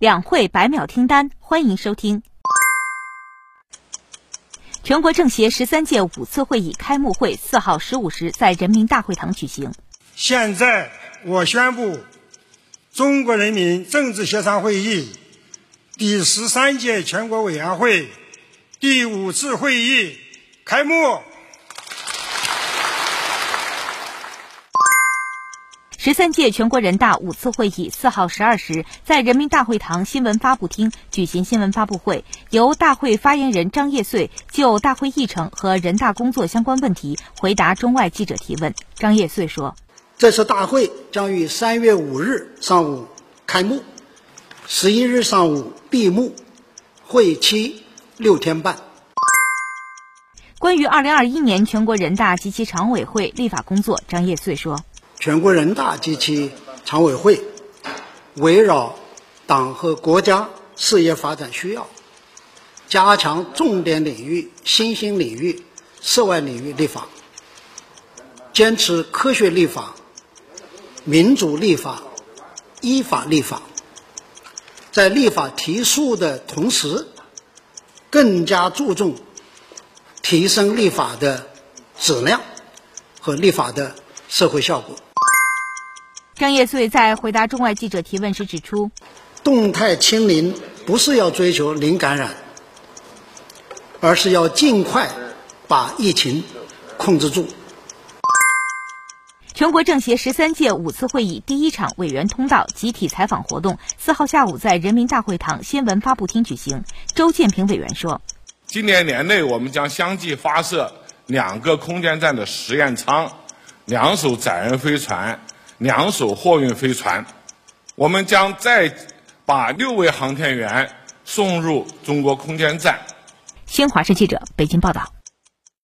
两会百秒听单，欢迎收听。全国政协十三届五次会议开幕会四号十五时在人民大会堂举行。现在我宣布，中国人民政治协商会议第十三届全国委员会第五次会议开幕。十三届全国人大五次会议四号十二时在人民大会堂新闻发布厅举行新闻发布会，由大会发言人张业遂就大会议程和人大工作相关问题回答中外记者提问。张业遂说：“这次大会将于三月五日上午开幕，十一日上午闭幕，会期六天半。”关于二零二一年全国人大及其常委会立法工作，张业遂说。全国人大及其常委会围绕党和国家事业发展需要，加强重点领域、新兴领域、涉外领域立法，坚持科学立法、民主立法、依法立法，在立法提速的同时，更加注重提升立法的质量和立法的社会效果。张业遂在回答中外记者提问时指出，动态清零不是要追求零感染，而是要尽快把疫情控制住。全国政协十三届五次会议第一场委员通道集体采访活动四号下午在人民大会堂新闻发布厅举行。周建平委员说：“今年年内，我们将相继发射两个空间站的实验舱，两艘载人飞船。”两艘货运飞船，我们将再把六位航天员送入中国空间站。新华社记者北京报道。